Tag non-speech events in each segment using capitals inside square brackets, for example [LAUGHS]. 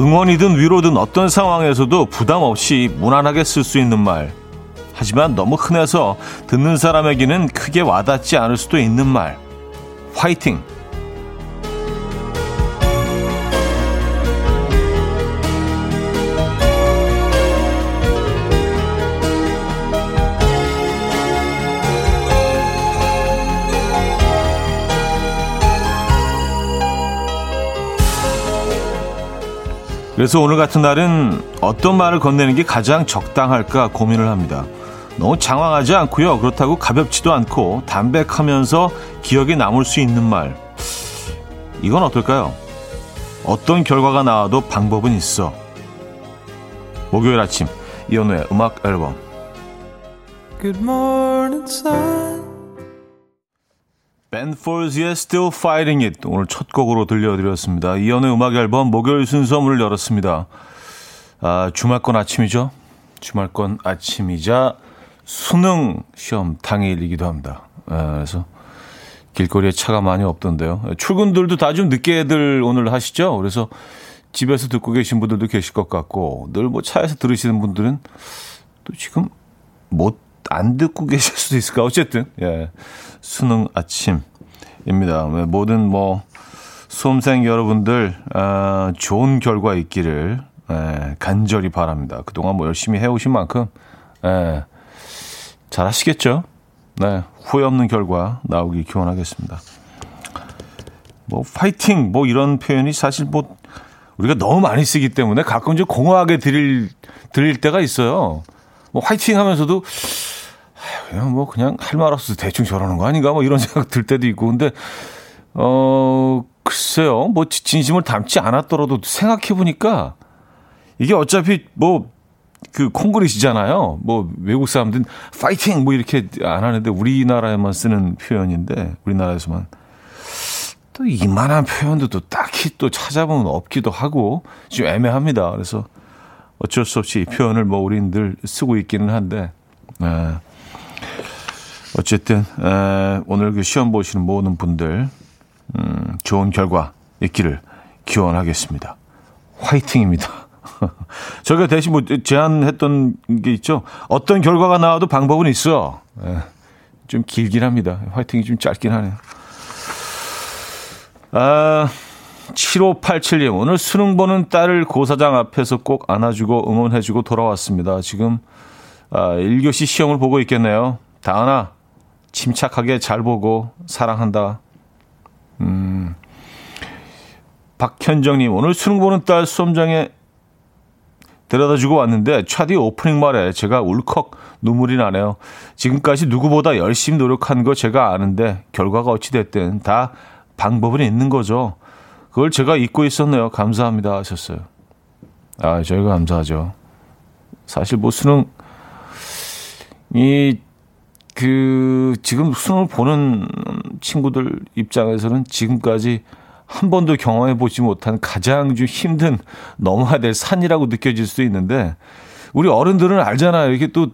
응원이든 위로든 어떤 상황에서도 부담 없이 무난하게 쓸 수 있는 말. 하지만 너무 흔해서 듣는 사람에게는 크게 와닿지 않을 수도 있는 말. 화이팅! 그래서 오늘 같은 날은 어떤 말을 건네는 게 가장 적당할까 고민을 합니다. 너무 장황하지 않고요. 그렇다고 가볍지도 않고 담백하면서 기억에 남을 수 있는 말. 이건 어떨까요? 어떤 결과가 나와도 방법은 있어. 목요일 아침 이현우의 음악 앨범 Good morning, sun. Ben Folds의 Still Fighting It 오늘 첫 곡으로 들려드렸습니다. 이연의 음악 앨범 목요일 순서 문을 열었습니다. 아, 주말권 아침이죠. 주말권 아침이자 수능 시험 당일이기도 합니다. 아, 그래서 길거리에 차가 많이 없던데요. 출근들도 다 좀 늦게들 오늘 하시죠. 그래서 집에서 듣고 계신 분들도 계실 것 같고 늘 뭐 차에서 들으시는 분들은 또 지금 못 안 듣고 계실 수도 있을까. 어쨌든 예. 수능 아침입니다. 모든 뭐 수험생 여러분들 어, 좋은 결과 있기를 예, 간절히 바랍니다. 그동안 뭐 열심히 해오신 만큼 예, 잘 하시겠죠? 네, 후회 없는 결과 나오기 기원하겠습니다. 뭐 파이팅 뭐 이런 표현이 사실 뭐 우리가 너무 많이 쓰기 때문에 가끔 좀 공허하게 들릴 들릴 때가 있어요. 뭐 화이팅 하면서도 그냥 뭐 그냥 할 말 없어서 대충 저러는 거 아닌가? 뭐 이런 [LAUGHS] 생각 들 때도 있고. 근데 어 글쎄요. 뭐 진심을 담지 않았더라도 생각해 보니까 이게 어차피 뭐 그 콩그리시잖아요. 뭐 외국 사람들은 파이팅! 뭐 이렇게 안 하는데 우리나라에만 쓰는 표현인데 우리나라에서만. 또 이만한 표현도 또 딱히 또 찾아보면 없기도 하고 좀 애매합니다. 그래서 어쩔 수 없이 이 표현을 뭐 우리들 쓰고 있기는 한데 네. 어쨌든 에, 오늘 그 시험 보시는 모든 분들 음, 좋은 결과 있기를 기원하겠습니다. 화이팅입니다. [LAUGHS] 저희가 대신 뭐 제안했던 게 있죠. 어떤 결과가 나와도 방법은 있어. 에, 좀 길긴 합니다. 화이팅이 좀 짧긴 하네요. 아, 7587님, 오늘 수능 보는 딸을 고사장 앞에서 꼭 안아주고 응원해주고 돌아왔습니다. 지금, 아, 1교시 시험을 보고 있겠네요. 다은아, 침착하게 잘 보고 사랑한다. 음. 박현정님, 오늘 수능 보는 딸 수험장에 데려다 주고 왔는데 차디 오프닝 말에 제가 울컥 눈물이 나네요. 지금까지 누구보다 열심히 노력한 거 제가 아는데 결과가 어찌됐든 다 방법은 있는 거죠. 그걸 제가 잊고 있었네요. 감사합니다 하셨어요. 아, 저희가 감사하죠. 사실 뭐 수능 이 그 지금 수능을 보는 친구들 입장에서는 지금까지 한 번도 경험해 보지 못한 가장 좀 힘든 넘어야 될 산이라고 느껴질 수도 있는데 우리 어른들은 알잖아요. 이게 또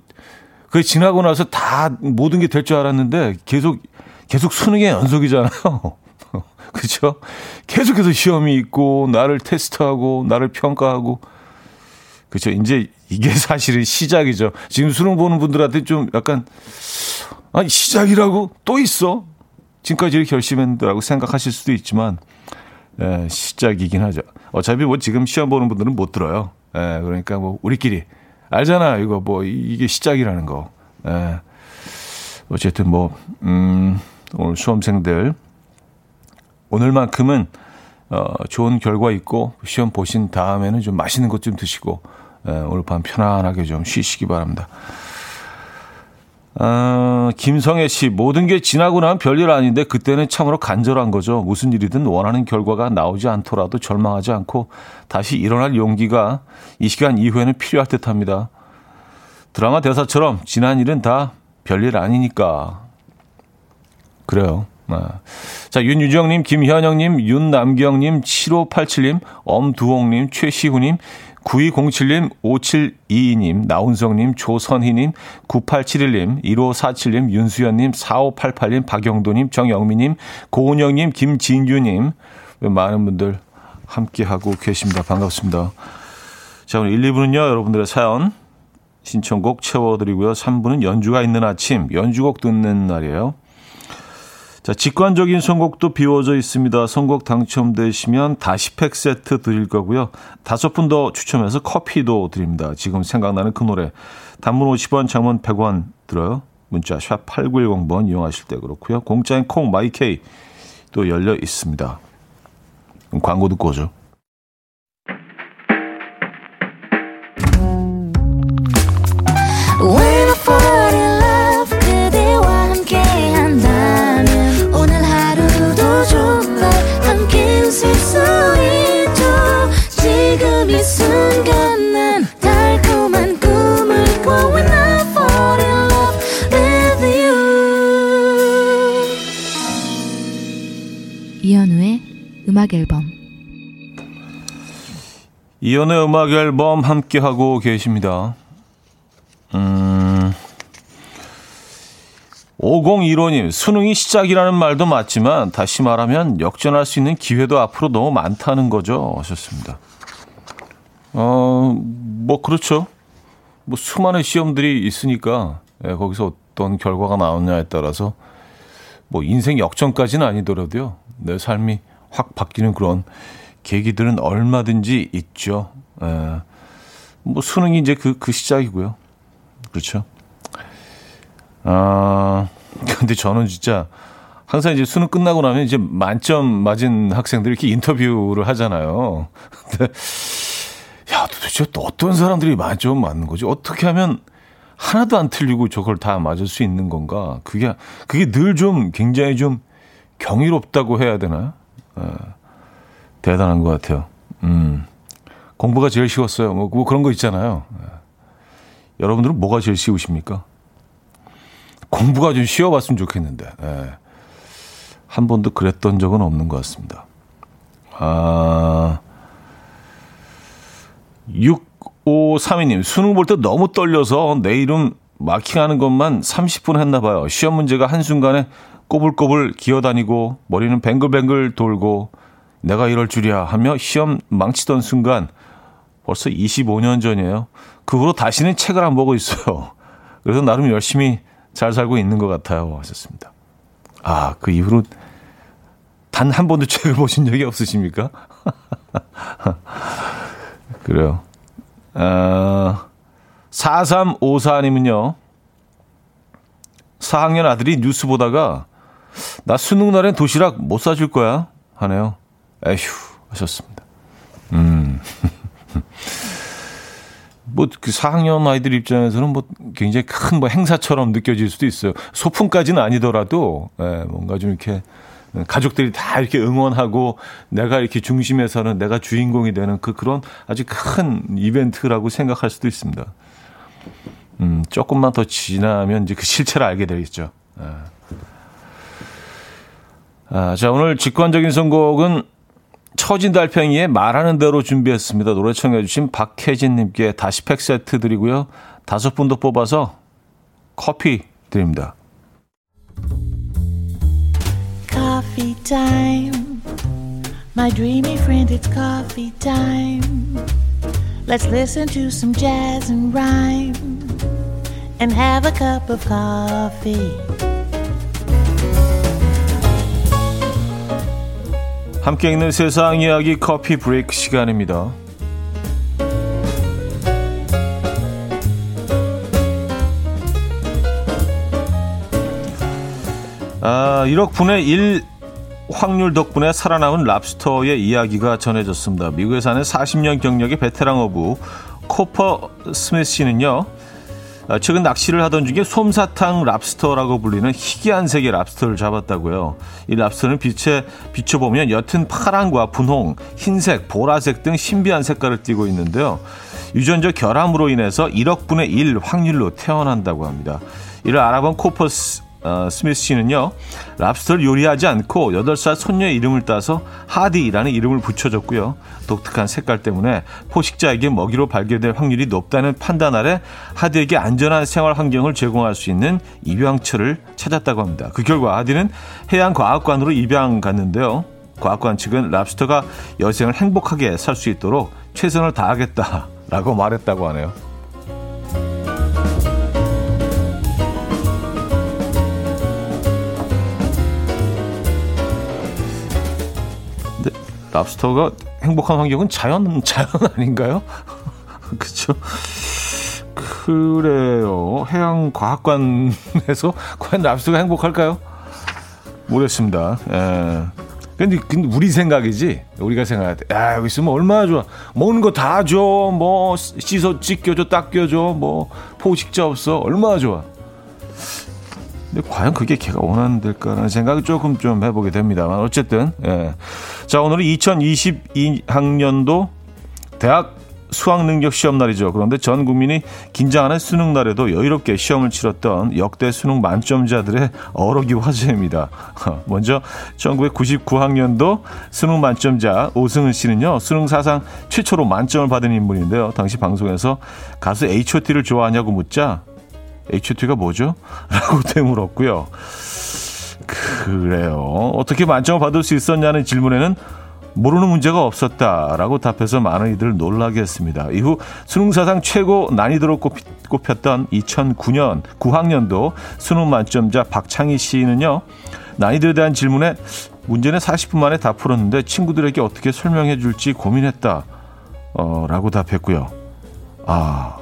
그 지나고 나서 다 모든 게 될 줄 알았는데 계속 계속 수능의 연속이잖아요. [LAUGHS] 그렇죠? 계속해서 시험이 있고 나를 테스트하고 나를 평가하고 그렇죠. 이제 이게 [LAUGHS] 사실은 시작이죠. 지금 수능 보는 분들한테 좀 약간 아니 시작이라고 또 있어. 지금까지 이렇게 결심했는데라고 생각하실 수도 있지만 예, 시작이긴 하죠. 어차피 뭐 지금 시험 보는 분들은 못 들어요. 예, 그러니까 뭐 우리끼리 알잖아. 이거 뭐 이게 시작이라는 거. 예. 어쨌든 뭐 음, 오늘 수험생들 오늘만큼은 어, 좋은 결과 있고 시험 보신 다음에는 좀 맛있는 것 좀 드시고 에, 오늘 밤 편안하게 좀 쉬시기 바랍니다. 어, 김성애 씨, 모든 게 지나고 나면 별일 아닌데 그때는 참으로 간절한 거죠. 무슨 일이든 원하는 결과가 나오지 않더라도 절망하지 않고 다시 일어날 용기가 이 시간 이후에는 필요할 듯 합니다. 드라마 대사처럼 지난 일은 다 별일 아니니까. 그래요. 아. 자, 윤유정님, 김현영님, 윤남경님, 7587님, 엄두홍님, 최시훈님, 9207님, 5722님, 나운성님, 조선희님, 9871님, 1547님, 윤수연님, 4588님, 박영도님, 정영미님, 고은영님, 김진규님, 많은 분들 함께하고 계십니다. 반갑습니다. 자, 오늘 1, 2부는요, 여러분들의 사연, 신청곡 채워드리고요. 3부는 연주가 있는 아침, 연주곡 듣는 날이에요. 자, 직관적인 선곡도 비워져 있습니다. 선곡 당첨되시면 다시 팩 세트 드릴 거고요. 다섯 분 더 추첨해서 커피도 드립니다. 지금 생각나는 그 노래. 단문 50원, 장문 100원 들어요. 문자 샵 8910번 이용하실 때 그렇고요. 공짜인 콩 마이케이 또 열려 있습니다. 광고 듣고 오죠. 음악 앨범 이연의 음악 앨범 함께 하고 계십니다. 음. 5015님, 수능이 시작이라는 말도 맞지만 다시 말하면 역전할 수 있는 기회도 앞으로 너무 많다는 거죠. 하셨습니다. 어, 뭐 그렇죠. 뭐 수많은 시험들이 있으니까 예, 거기서 어떤 결과가 나오냐에 따라서 뭐 인생 역전까지는 아니더라도요. 내 삶이 확 바뀌는 그런 계기들은 얼마든지 있죠. 에, 예. 뭐 수능이 이제 그, 그 시작이고요. 그렇죠. 아, 근데 저는 진짜 항상 이제 수능 끝나고 나면 이제 만점 맞은 학생들이 이렇게 인터뷰를 하잖아요. 근데 야, 도대체 또 어떤 사람들이 만점 맞는 거지? 어떻게 하면 하나도 안 틀리고 저걸 다 맞을 수 있는 건가? 그게, 그게 늘 좀 굉장히 좀 경이롭다고 해야 되나? 어, 대단한 것 같아요. 음, 공부가 제일 쉬웠어요. 뭐, 뭐 그런 거 있잖아요. 예. 여러분들은 뭐가 제일 쉬우십니까? 공부가 좀 쉬워봤으면 좋겠는데. 예. 한 번도 그랬던 적은 없는 것 같습니다. 아, 6532님, 수능 볼 때 너무 떨려서 내 이름 마킹하는 것만 30분 했나 봐요. 시험 문제가 한순간에 꼬불꼬불 기어다니고 머리는 뱅글뱅글 돌고 내가 이럴 줄이야 하며 시험 망치던 순간 벌써 25년 전이에요. 그 후로 다시는 책을 안 보고 있어요. 그래서 나름 열심히 잘 살고 있는 것 같아요. 하셨습니다. 아, 그 이후로 단 한 번도 책을 [LAUGHS] 보신 적이 없으십니까? [LAUGHS] 그래요. 아, 4354님은요, 4학년 아들이 뉴스 보다가 나 수능 날엔 도시락 못 사줄 거야 하네요. 에휴 하셨습니다. 음. [LAUGHS] 뭐 그 4학년 아이들 입장에서는 뭐 굉장히 큰 뭐 행사처럼 느껴질 수도 있어요. 소풍까지는 아니더라도 예, 뭔가 좀 이렇게 가족들이 다 이렇게 응원하고 내가 이렇게 중심에서는 내가 주인공이 되는 그 그런 아주 큰 이벤트라고 생각할 수도 있습니다. 음, 조금만 더 지나면 이제 그 실체를 알게 되겠죠. 예. 아, 자, 오늘 직관적인 선곡은 처진 달팽이의 말하는 대로 준비했습니다. 노래 청해주신 박혜진님께 다시 팩 세트 드리고요. 다섯 분더 뽑아서 커피 드립니다. Coffee time. My dreamy friend, it's coffee time. Let's listen to some jazz and rhyme and have a cup of coffee. 함께 있는 세상 이야기 커피 브레이크 시간입니다. 아, 1억 분의 1 확률 덕분에 살아남은 랍스터의 이야기가 전해졌습니다. 미국에 사는 40년 경력의 베테랑 어부 코퍼 스미스 씨는요. 아, 최근 낚시를 하던 중에 솜사탕 랍스터라고 불리는 희귀한 색의 랍스터를 잡았다고요. 이 랍스터는 빛에 비춰보면 옅은 파랑과 분홍, 흰색, 보라색 등 신비한 색깔을 띠고 있는데요. 유전적 결함으로 인해서 1억 분의 1 확률로 태어난다고 합니다. 이를 알아본 코퍼스 어, 스미스 씨는요, 랍스터를 요리하지 않고 8살 손녀의 이름을 따서 하디라는 이름을 붙여줬고요. 독특한 색깔 때문에 포식자에게 먹이로 발견될 확률이 높다는 판단 아래 하디에게 안전한 생활 환경을 제공할 수 있는 입양처를 찾았다고 합니다. 그 결과 하디는 해양과학관으로 입양 갔는데요. 과학관 측은 랍스터가 여생을 행복하게 살 수 있도록 최선을 다하겠다라고 말했다고 하네요. 랍스터가 행복한 환경은 자연 자연 [LAUGHS] 아닌가요? [LAUGHS] 그렇죠. 그래요. 해양 과학관에서 [LAUGHS] 과연 랍스터가 행복할까요? 모르겠습니다. 예. 근데, 근데 우리 생각이지. 우리가 생각할 때, 야, 여기 있으면 얼마나 좋아. 먹는 거 다 줘. 뭐, 씻어, 찢겨줘, 닦여줘. 뭐, 포식자 없어. 얼마나 좋아. 근데 과연 그게 걔가 원하는 될까라는 생각을 조금 좀 해보게 됩니다만. 어쨌든, 예. 자, 오늘은 2022학년도 대학 수학 능력 시험 날이죠. 그런데 전 국민이 긴장하는 수능 날에도 여유롭게 시험을 치렀던 역대 수능 만점자들의 어록이 화제입니다. [LAUGHS] 먼저 1999학년도 수능 만점자 오승은 씨는요. 수능 사상 최초로 만점을 받은 인물인데요. 당시 방송에서 가수 H.O.T를 좋아하냐고 묻자 H.O.T가 뭐죠? [LAUGHS] 라고 되물었고요. 그래요. 어떻게 만점을 받을 수 있었냐는 질문에는 모르는 문제가 없었다라고 답해서 많은 이들을 놀라게 했습니다. 이후 수능 사상 최고 난이도로 꼽혔던 2009년 9학년도 수능 만점자 박창희 씨는요. 난이도에 대한 질문에 문제는 40분 만에 다 풀었는데 친구들에게 어떻게 설명해 줄지 고민했다. 어, 라고 답했고요. 아,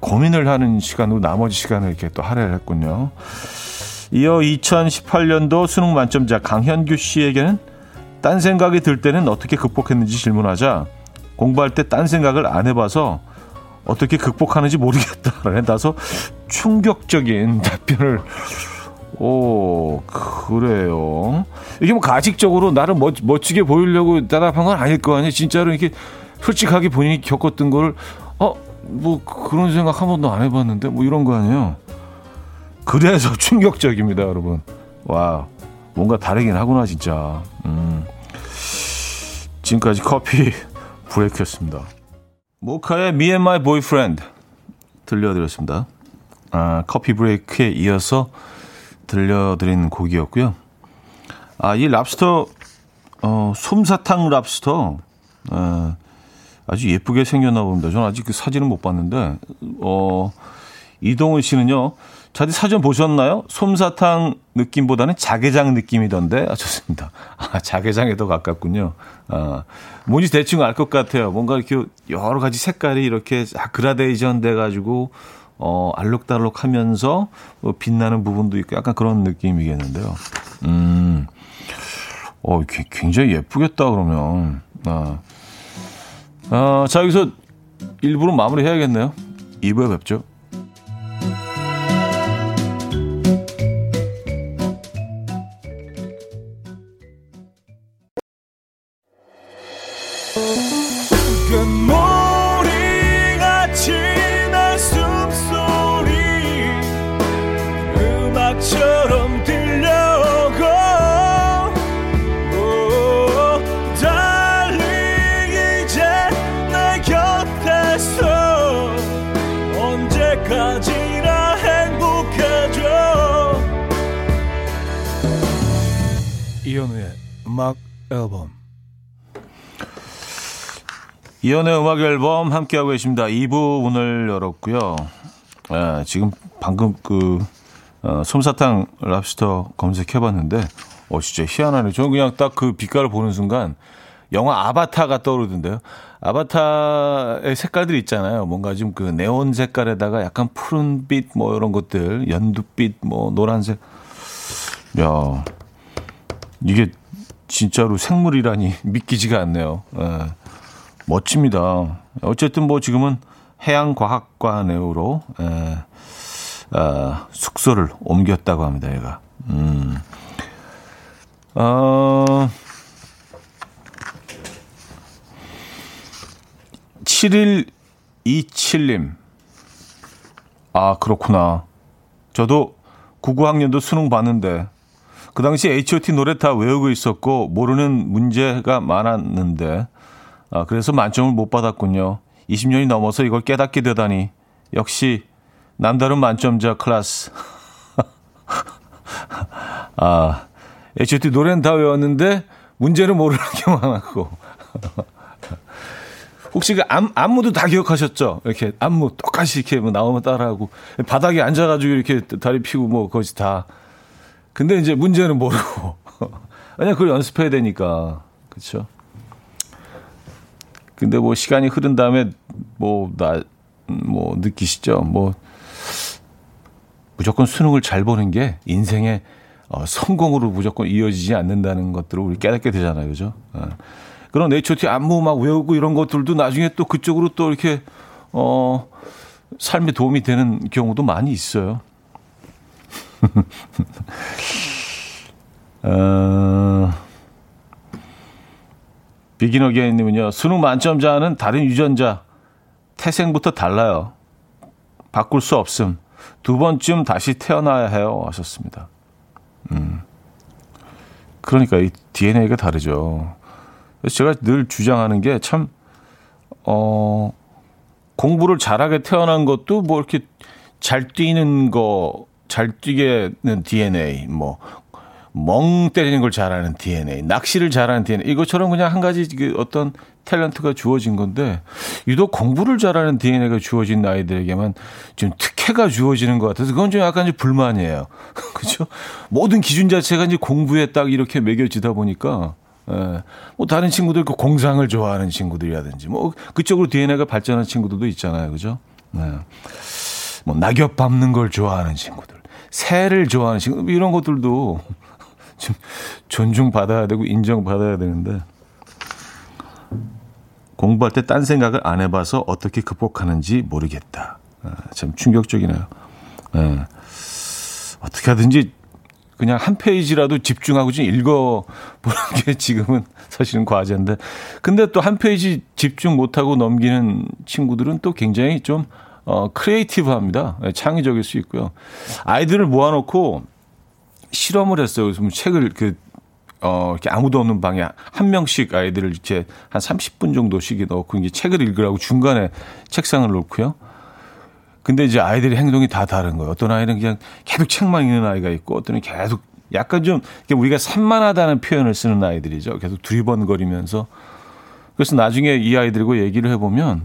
고민을 하는 시간으로 나머지 시간을 이렇게 또 할애를 했군요. 이어 2018년도 수능 만점자 강현규 씨에게는 딴 생각이 들 때는 어떻게 극복했는지 질문하자 공부할 때 딴 생각을 안 해봐서 어떻게 극복하는지 모르겠다라는 다소 충격적인 [LAUGHS] 답변을. 오 그래요. 이게 뭐 가식적으로 나를 멋, 멋지게 보이려고 대답한 건 아닐 거 아니에요. 진짜로 이렇게 솔직하게 본인이 겪었던 거를 어 뭐 그런 생각 한 번도 안 해봤는데 뭐 이런 거 아니에요 그래서 [LAUGHS] 충격적입니다 여러분 와 뭔가 다르긴 하구나 진짜. 음. 지금까지 커피 [LAUGHS] 브레이크였습니다. 모카의 Me and My Boyfriend 들려드렸습니다. 아, 커피 브레이크에 이어서 들려드린 곡이었고요. 아, 이 랍스터, 어, 솜사탕 랍스터, 어, 아주 예쁘게 생겼나 봅니다. 저는 아직 그 사진은 못 봤는데, 어, 이동훈 씨는요, 자디 사전 보셨나요? 솜사탕 느낌보다는 자개장 느낌이던데. 아, 좋습니다. 아, 자개장에 더 가깝군요. 아, 뭔지 대충 알 것 같아요. 뭔가 이렇게 여러 가지 색깔이 이렇게 그라데이션 돼가지고, 어, 알록달록 하면서 뭐 빛나는 부분도 있고 약간 그런 느낌이겠는데요. 음, 어, 굉장히 예쁘겠다, 그러면. 아, 아 자, 여기서 일부러 마무리 해야겠네요. 2부에 뵙죠. 이연의 음악 앨범 함께하고 계십니다. 2부 문을 열었고요. 아, 지금 방금 그 어, 솜사탕 랍스터 검색해봤는데 어 진짜 희한하네. 저는 그냥 딱 그 빛깔을 보는 순간 영화 아바타가 떠오르던데요. 아바타의 색깔들 있잖아요. 뭔가 좀 그 네온 색깔에다가 약간 푸른빛 뭐 이런 것들, 연두빛 뭐 노란색. 야 이게 진짜로 생물이라니 [LAUGHS] 믿기지가 않네요. 예. 멋집니다. 어쨌든 뭐 지금은 해양과학관으로 에, 어, 숙소를 옮겼다고 합니다. 얘가. 음. 어, 7127님. 아, 그렇구나. 저도 99학년도 수능 봤는데, 그 당시 H.O.T 노래 다 외우고 있었고, 모르는 문제가 많았는데, 아, 그래서 만점을 못 받았군요. 20년이 넘어서 이걸 깨닫게 되다니. 역시 남다른 만점자 클래스. [LAUGHS] 아, H.O.T 노래는 다 외웠는데 문제는 모르는 [LAUGHS] 게 많았고. [LAUGHS] 혹시 그 안, 안무도 다 기억하셨죠? 이렇게 안무 똑같이 이렇게 뭐 나오면 따라하고 바닥에 앉아가지고 이렇게 다리 피고 뭐 그것이 다. 근데 이제 문제는 모르고. [LAUGHS] 아니 그걸 연습해야 되니까. 그렇죠? 근데 뭐 시간이 흐른 다음에 뭐 나뭐 뭐 느끼시죠? 뭐 무조건 수능을 잘 보는 게 인생의 어, 성공으로 무조건 이어지지 않는다는 것들을 우리 깨닫게 되잖아요. 그죠? 어. 그런 H.O.T 안무 막 외우고 이런 것들도 나중에 또 그쪽으로 또 이렇게, 어, 삶에 도움이 되는 경우도 많이 있어요. 어, 비긴 어게인님은요, 수능 만점자는 다른 유전자, 태생부터 달라요. 바꿀 수 없음. 두 번쯤 다시 태어나야 해요. 하셨습니다. 음. 그러니까 이 DNA가 다르죠. 제가 늘 주장하는 게 참, 어, 공부를 잘하게 태어난 것도 뭐 이렇게 잘 뛰는 거, 잘 뛰게는 DNA, 뭐, 멍 때리는 걸 잘하는 DNA, 낚시를 잘하는 DNA, 이것처럼 그냥 한 가지 그 어떤 탤런트가 주어진 건데, 유독 공부를 잘하는 DNA가 주어진 아이들에게만 좀 특혜가 주어지는 것 같아서 그건 좀 약간 좀 불만이에요. [LAUGHS] 그죠? 모든 기준 자체가 이제 공부에 딱 이렇게 매겨지다 보니까, 예, 뭐 다른 친구들 그 공상을 좋아하는 친구들이라든지 뭐 그쪽으로 DNA가 발전한 친구들도 있잖아요. 그죠? 네. 뭐 낙엽 밟는 걸 좋아하는 친구들, 새를 좋아하는 친구들 뭐 이런 것들도 좀 존중받아야 되고 인정받아야 되는데 공부할 때 딴 생각을 안 해봐서 어떻게 극복하는지 모르겠다. 아, 참 충격적이네요. 네. 어떻게 하든지 그냥 한 페이지라도 집중하고 좀 읽어보는 게 지금은 사실은 과제인데. 근데 또 한 페이지 집중 못하고 넘기는 친구들은 또 굉장히 좀, 어, creative 합니다. 네, 창의적일 수 있고요. 아이들을 모아놓고 실험을 했어요. 그래서 뭐 책을 그, 어, 이렇게 아무도 없는 방에 한 명씩 아이들을 이렇게 한 30분 정도씩 넣고 이제 책을 읽으라고 중간에 책상을 놓고요. 근데 이제 아이들의 행동이 다 다른 거예요. 어떤 아이는 그냥 계속 책만 읽는 아이가 있고 어떤 은 계속 약간 좀 우리가 산만하다는 표현을 쓰는 아이들이죠. 계속 두리번거리면서 그래서 나중에 이 아이들과 얘기를 해보면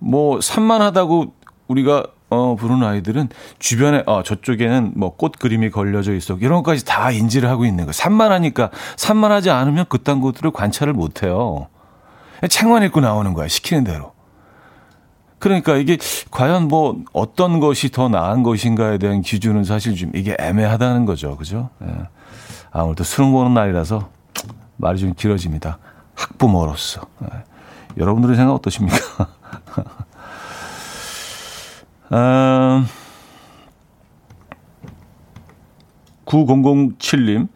뭐 산만하다고 우리가 어, 부르는 아이들은 주변에, 어, 저쪽에는 뭐 꽃 그림이 걸려져 있어. 이런 것까지 다 인지를 하고 있는 거예요. 산만하니까, 산만하지 않으면 그딴 것들을 관찰을 못 해요. 책만 읽고 나오는 거야, 시키는 대로. 그러니까 이게 과연 뭐 어떤 것이 더 나은 것인가에 대한 기준은 사실 좀 이게 애매하다는 거죠. 그죠? 예. 아, 오늘도 수능 보는 날이라서 말이 좀 길어집니다. 학부모로서. 예. 여러분들의 생각 어떠십니까? [LAUGHS] 음, 9007님,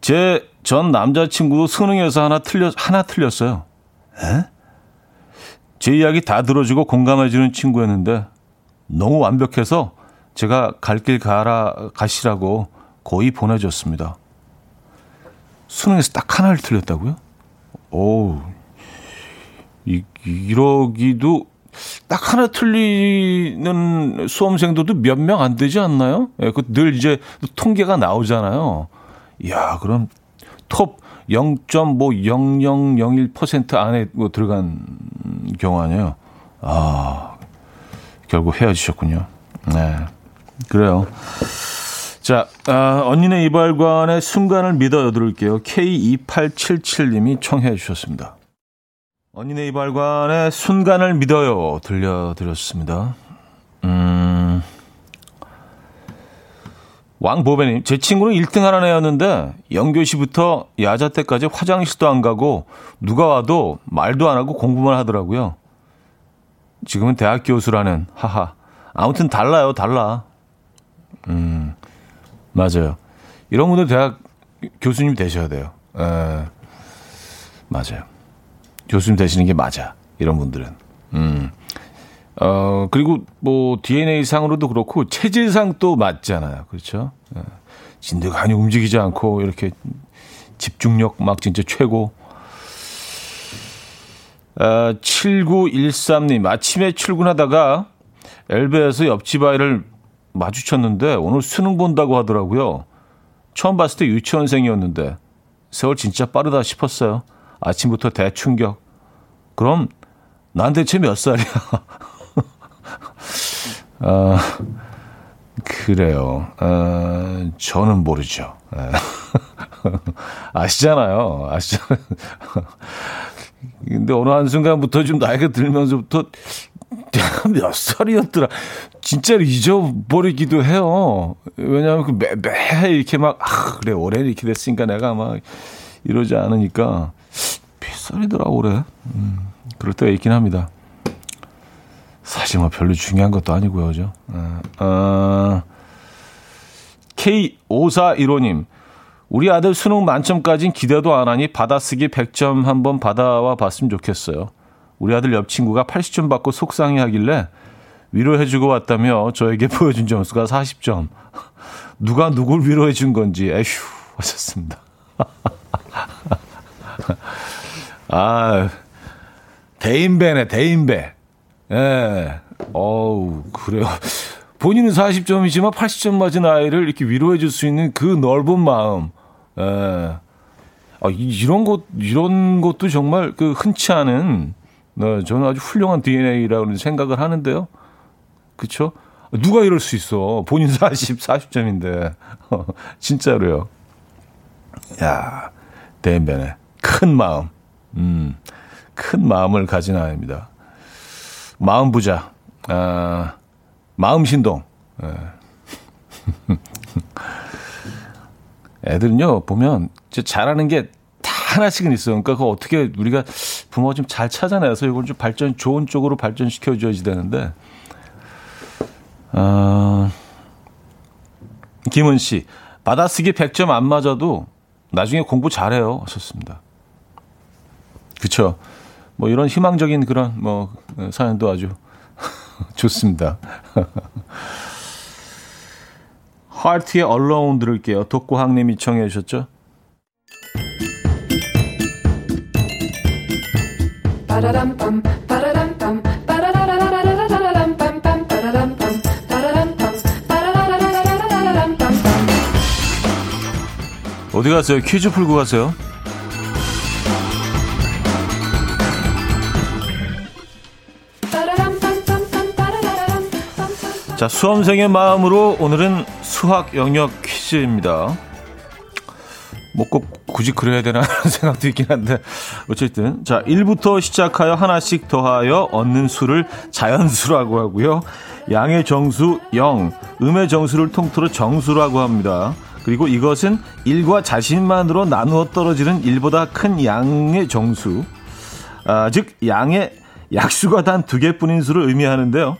제 전 남자친구도 수능에서 하나 틀렸, 하나 틀렸어요. 에? 제 이야기 다 들어주고 공감해주는 친구였는데 너무 완벽해서 제가 갈 길 가라, 가시라고 거의 보내줬습니다. 수능에서 딱 하나를 틀렸다고요? 오, 이, 이러기도 딱 하나 틀리는 수험생들도 몇 명 안 되지 않나요? 예, 그늘 이제 통계가 나오잖아요. 야, 그럼 톱 0.0001% 안에 뭐 들어간 경우 아니에요. 아, 결국 헤어지셨군요. 네. 그래요. 자, 아, 언니네 이발관의 순간을 믿어 들을게요. K2877님이 청해 주셨습니다. 언니네 이발관의 순간을 믿어요. 들려드렸습니다. 음. 왕보배님, 제 친구는 1등 하는 애였는데, 영교시부터 야자 때까지 화장실도 안 가고, 누가 와도 말도 안 하고 공부만 하더라고요. 지금은 대학 교수라는, 하하. 아무튼 달라요, 달라. 음, 맞아요. 이런 분들 대학 교수님 되셔야 돼요. 에, 맞아요. 교수님 되시는 게 맞아. 이런 분들은. 음. 어, 그리고 뭐 DNA 상으로도 그렇고 체질상 또 맞잖아요. 그렇죠? 예. 진드가 많이 움직이지 않고 이렇게 집중력 막 진짜 최고. 아, 7913님, 아침에 출근하다가 엘베에서 옆집 아이를 마주쳤는데 오늘 수능 본다고 하더라고요. 처음 봤을 때 유치원생이었는데 세월 진짜 빠르다 싶었어요. 아침부터 대충격. 그럼 난 대체 몇 살이야? [LAUGHS] 아, 그래요. 아, 저는 모르죠. 예. [LAUGHS] 아시잖아요. 아시잖아요. [LAUGHS] 근데 어느 한순간부터 좀 나이가 들면서부터 몇 살이었더라. 진짜로 잊어버리기도 해요. 왜냐하면 그 매, 매 이렇게 막, 아, 그래, 올해 이렇게 됐으니까 내가 막 이러지 않으니까 몇 살이더라, 올해. 음, 그럴 때가 있긴 합니다. 사실 뭐 별로 중요한 것도 아니고요, 그죠? 어, 어, K5415님. 우리 아들 수능 만점까진 기대도 안 하니 받아쓰기 100점 한번 받아와 봤으면 좋겠어요. 우리 아들 옆 친구가 80점 받고 속상해 하길래 위로해주고 왔다며 저에게 [LAUGHS] 보여준 점수가 40점. 누가 누굴 위로해준 건지, 에휴, 하셨습니다. [LAUGHS] 아, 대인배네, 대인배. 예. 어우, 그래요. 본인은 40점이지만 80점 맞은 아이를 이렇게 위로해 줄 수 있는 그 넓은 마음. 예. 아, 이런 것, 이런 것도 정말 그 흔치 않은, 네, 저는 아주 훌륭한 DNA라고 생각을 하는데요. 그쵸? 누가 이럴 수 있어. 본인 40, 40점인데. [LAUGHS] 진짜로요. 야, 대인배네. 큰 마음. 음, 큰 마음을 가진 아이입니다. 마음 부자. 아, 마음 신동. 예. [LAUGHS] 애들은요, 보면, 잘하는 게 다 하나씩은 있어요. 그러니까 그거 어떻게 우리가 부모가 좀 잘 찾아내서 이걸 좀 발전, 좋은 쪽으로 발전시켜줘야지 되는데, 어, 김은 씨, 받아쓰기 100점 안 맞아도 나중에 공부 잘해요. 하셨습니다. 그쵸. 뭐 이런 희망적인 그런 뭐 사연도 아주 [LAUGHS] 좋습니다. [LAUGHS] 하트의 Alone 들을게요. 독고학님이 청해 주셨죠? 어디 가세요? 퀴즈 풀고 가세요. 자, 수험생의 마음으로 오늘은 수학 영역 퀴즈입니다. 뭐 꼭 굳이 그래야 되나 하는 [LAUGHS] 생각도 있긴 한데 어쨌든 자 1부터 시작하여 하나씩 더하여 얻는 수를 자연수라고 하고요. 양의 정수 0, 음의 정수를 통틀어 정수라고 합니다. 그리고 이것은 1과 자신만으로 나누어 떨어지는 1보다 큰 양의 정수, 아, 즉 양의 약수가 단 두 개뿐인 수를 의미하는데요.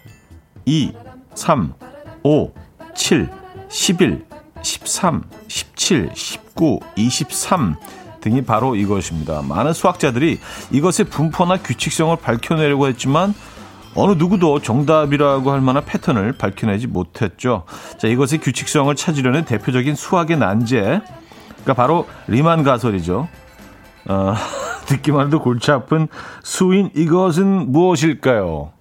2, 3, 5, 7, 11, 13, 17, 19, 23 등이 바로 이것입니다. 많은 수학자들이 이것의 분포나 규칙성을 밝혀내려고 했지만 어느 누구도 정답이라고 할 만한 패턴을 밝혀내지 못했죠. 자, 이것의 규칙성을 찾으려는 대표적인 수학의 난제가 바로 리만 가설이죠. 어, [LAUGHS] 듣기만 해도 골치 아픈 수인 이것은 무엇일까요?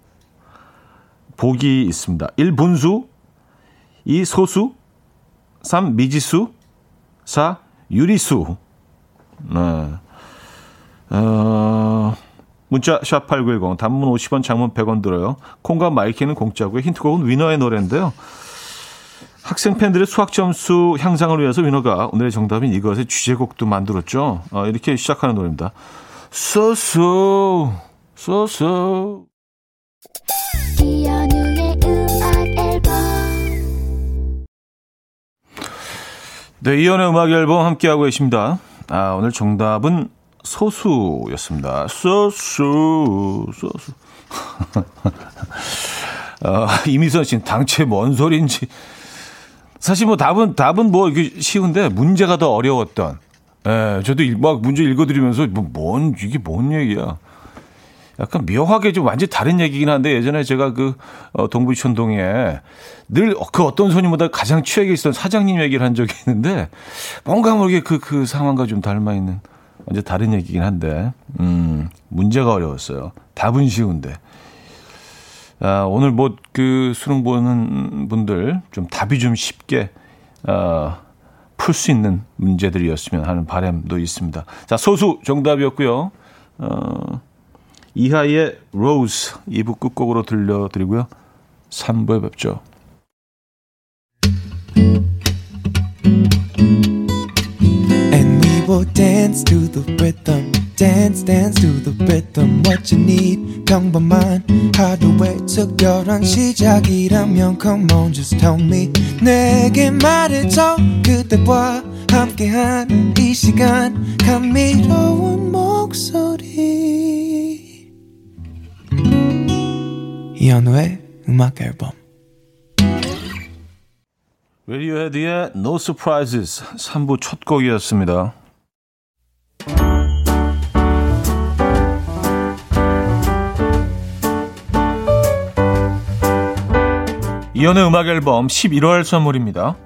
복이 있습니다. 1. 분수 2. 소수 3. 미지수 4. 유리수 네. 어, 문자 샵 8910 단문 50원 장문 100원 들어요. 콩과 마이케이는 공짜고요. 힌트곡은 위너의 노래인데요. 학생 팬들의 수학 점수 향상을 위해서 위너가 오늘의 정답인 이것의 주제곡도 만들었죠. 어, 이렇게 시작하는 노래입니다. So so so so 네, 이연의 음악 앨범 함께하고 계십니다. 아, 오늘 정답은 소수였습니다. 소수, 소수. [LAUGHS] 어, 이미선 씨는 당최 뭔 소리인지. 사실 뭐 답은, 답은 뭐 이게 쉬운데 문제가 더 어려웠던. 예, 저도 막 문제 읽어드리면서 뭐, 뭔, 이게 뭔 얘기야. 약간 묘하게 좀 완전히 다른 얘기긴 한데 예전에 제가 그 어, 동부천동에 늘 그 어떤 손님보다 가장 취하게 있었던 사장님 얘기를 한 적이 있는데 뭔가 모르게 그, 그 상황과 좀 닮아 있는 완전 다른 얘기긴 한데 음, 문제가 어려웠어요. 답은 쉬운데. 아, 오늘 뭐 그 수능 보는 분들 좀 답이 좀 쉽게 어, 풀수 있는 문제들이었으면 하는 바람도 있습니다. 자, 소수 정답이었고요. 어, 이하의 로즈 2부 끝곡으로 들려드리고요. 3부에 뵙죠. 시작이라면 Come on, just tell me. 내게 말해줘. 그대와 함께한 이 시간. 감미로운 목소리. 이현우의 음악 앨범. 레디오헤드의 No Surprises 3부 첫 곡이었습니다. 이현우의 음악 앨범 11월 선물입니다.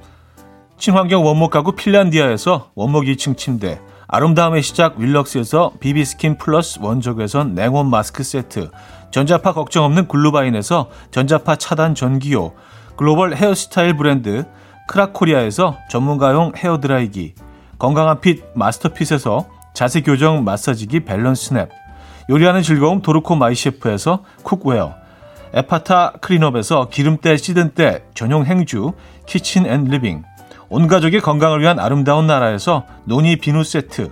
친환경 원목 가구 핀란디아에서 원목 2층 침대, 아름다움의 시작 윌럭스에서 비비스킨 플러스 원적외선 냉온 마스크 세트, 전자파 걱정 없는 글루바인에서 전자파 차단 전기요, 글로벌 헤어스타일 브랜드 크라코리아에서 전문가용 헤어드라이기, 건강한 핏 마스터핏에서 자세 교정 마사지기 밸런스 냅, 요리하는 즐거움 도르코 마이셰프에서 쿡웨어, 에파타 클린업에서 기름때 찌든 때 전용 행주 키친 앤 리빙 온 가족의 건강을 위한 아름다운 나라에서 노니 비누 세트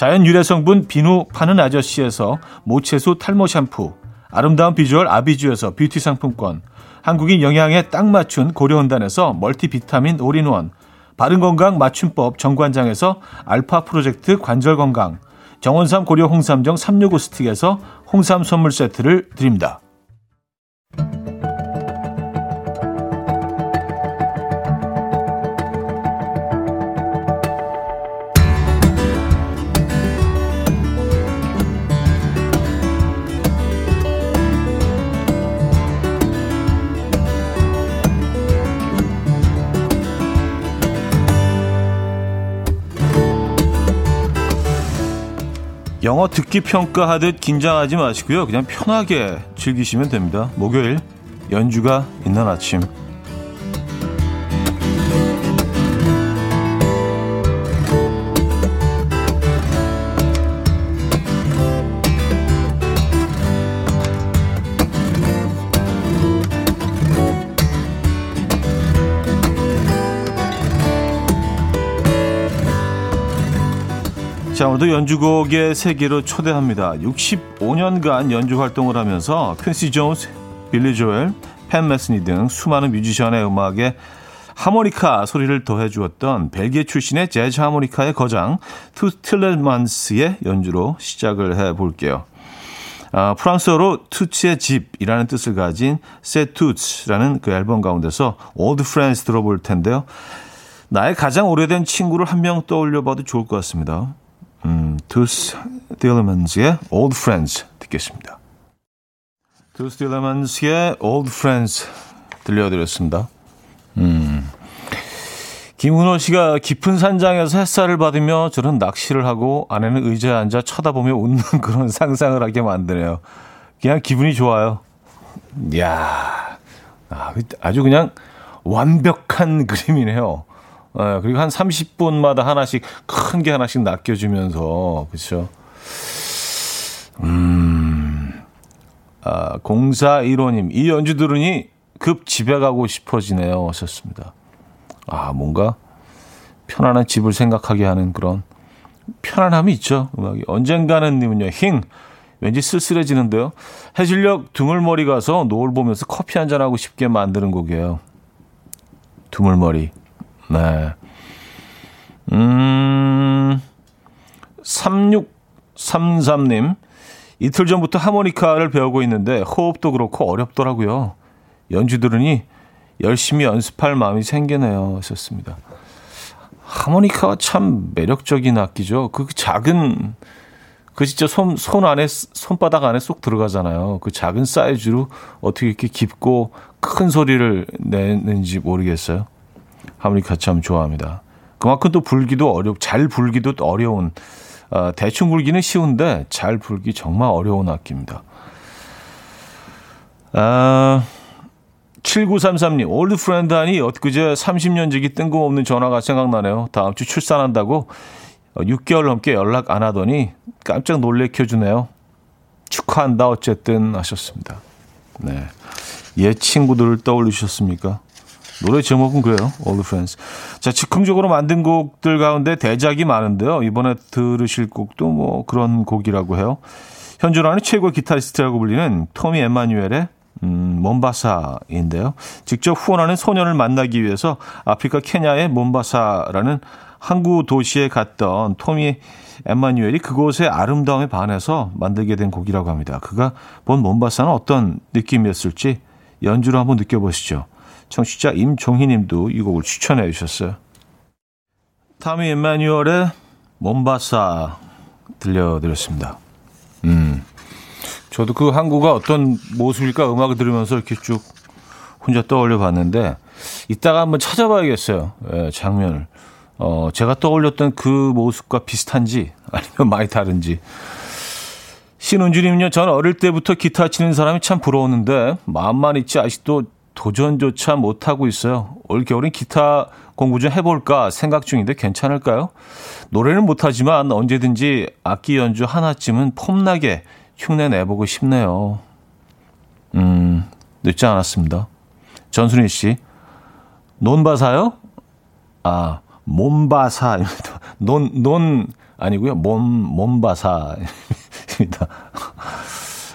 자연 유래 성분 비누 파는 아저씨에서 모체수 탈모 샴푸 아름다운 비주얼 아비주에서 뷰티 상품권 한국인 영양에 딱 맞춘 고려원단에서 멀티비타민 올인원 바른건강 맞춤법 정관장에서 알파 프로젝트 관절건강 정원삼 고려 홍삼정 365 스틱에서 홍삼 선물 세트를 드립니다. 영어 듣기 평가하듯 긴장하지 마시고요. 그냥 편하게 즐기시면 됩니다. 목요일 연주가 있는 아침. 오늘도 연주곡의 세계로 초대합니다. 65년간 연주 활동을 하면서 퀸시 존스, 빌리 조엘, 팻 메스니 등 수많은 뮤지션의 음악에 하모니카 소리를 더해 주었던 벨기에 출신의 재즈 하모니카의 거장 투츠 틸레만스의 연주로 시작을 해 볼게요. 아, 프랑스어로 투츠의 집이라는 뜻을 가진 Chez Toots라는 그 앨범 가운데서 Old Friends 들어볼 텐데요. 나의 가장 오래된 친구를 한 명 떠올려 봐도 좋을 것 같습니다. 음, 투스 딜러먼스의 Old Friends 듣겠습니다. 투스 딜러먼스의 Old Friends 들려드렸습니다. 음. 김은호 씨가 깊은 산장에서 햇살을 받으며 저는 낚시를 하고 아내는 의자에 앉아 쳐다보며 웃는 [LAUGHS] 그런 상상을 하게 만드네요. 그냥 기분이 좋아요. 이야, 아, 아주 그냥 완벽한 그림이네요. 예, 그리고 한 30분마다 하나씩 큰 게 하나씩 낚여주면서 그렇죠. 음, 아, 0415님 이 연주 들으니 급 집에 가고 싶어지네요. 하셨습니다. 아 뭔가 편안한 집을 생각하게 하는 그런 편안함이 있죠. 음악이. 언젠가는 님은요, 힝. 왠지 쓸쓸해지는데요. 해질녘 드물머리 가서 노을 보면서 커피 한잔하고 싶게 만드는 곡이에요. 드물머리. 네. 음, 3633님. 이틀 전부터 하모니카를 배우고 있는데 호흡도 그렇고 어렵더라고요. 연주 들으니 열심히 연습할 마음이 생기네요. 하셨습니다. 하모니카가 참 매력적인 악기죠. 그 작은 그 진짜 손, 손 안에, 손바닥 안에 쏙 들어가잖아요. 그 작은 사이즈로 어떻게 이렇게 깊고 큰 소리를 내는지 모르겠어요. 하모니카 참 좋아합니다. 그만큼 또 불기도 어렵, 잘 불기도 어려운, 어, 대충 불기는 쉬운데 잘 불기 정말 어려운 악기입니다. 아, 7933님, Old Friend 하니 엊그제 30년 지기 뜬금없는 전화가 생각나네요. 다음 주 출산한다고 6개월 넘게 연락 안 하더니 깜짝 놀래켜주네요. 축하한다 어쨌든 하셨습니다. 네. 옛 친구들을 떠올리셨습니까? 노래 제목은 그래요. All the Friends. 자, 즉흥적으로 만든 곡들 가운데 대작이 많은데요. 이번에 들으실 곡도 뭐 그런 곡이라고 해요. 현존하는 최고 기타리스트라고 불리는 토미 에마뉴엘의 음, 몬바사인데요. 직접 후원하는 소년을 만나기 위해서 아프리카 케냐의 몬바사라는 항구 도시에 갔던 토미 엠마뉴엘이 그곳의 아름다움에 반해서 만들게 된 곡이라고 합니다. 그가 본 몬바사는 어떤 느낌이었을지 연주로 한번 느껴보시죠. 청취자 임종희 님도 이 곡을 추천해 주셨어요. 타미 엠마뉴얼의 몬바사 들려드렸습니다. 음. 저도 그 항구가 어떤 모습일까 음악을 들으면서 이렇게 쭉 혼자 떠올려 봤는데 이따가 한번 찾아봐야겠어요. 예, 장면을. 어, 제가 떠올렸던 그 모습과 비슷한지 아니면 많이 다른지. 신은주님은요, 전 어릴 때부터 기타 치는 사람이 참 부러웠는데 마음만 있지 아직도 도전조차 못하고 있어요. 올 겨울엔 기타 공부 좀 해볼까 생각 중인데 괜찮을까요? 노래는 못하지만 언제든지 악기 연주 하나쯤은 폼나게 흉내 내보고 싶네요. 음, 늦지 않았습니다. 전순희 씨, 논바사요? 아, 몸바사입니다. [LAUGHS] 논, 논, 아니고요. 몸, 몸바사입니다. [LAUGHS]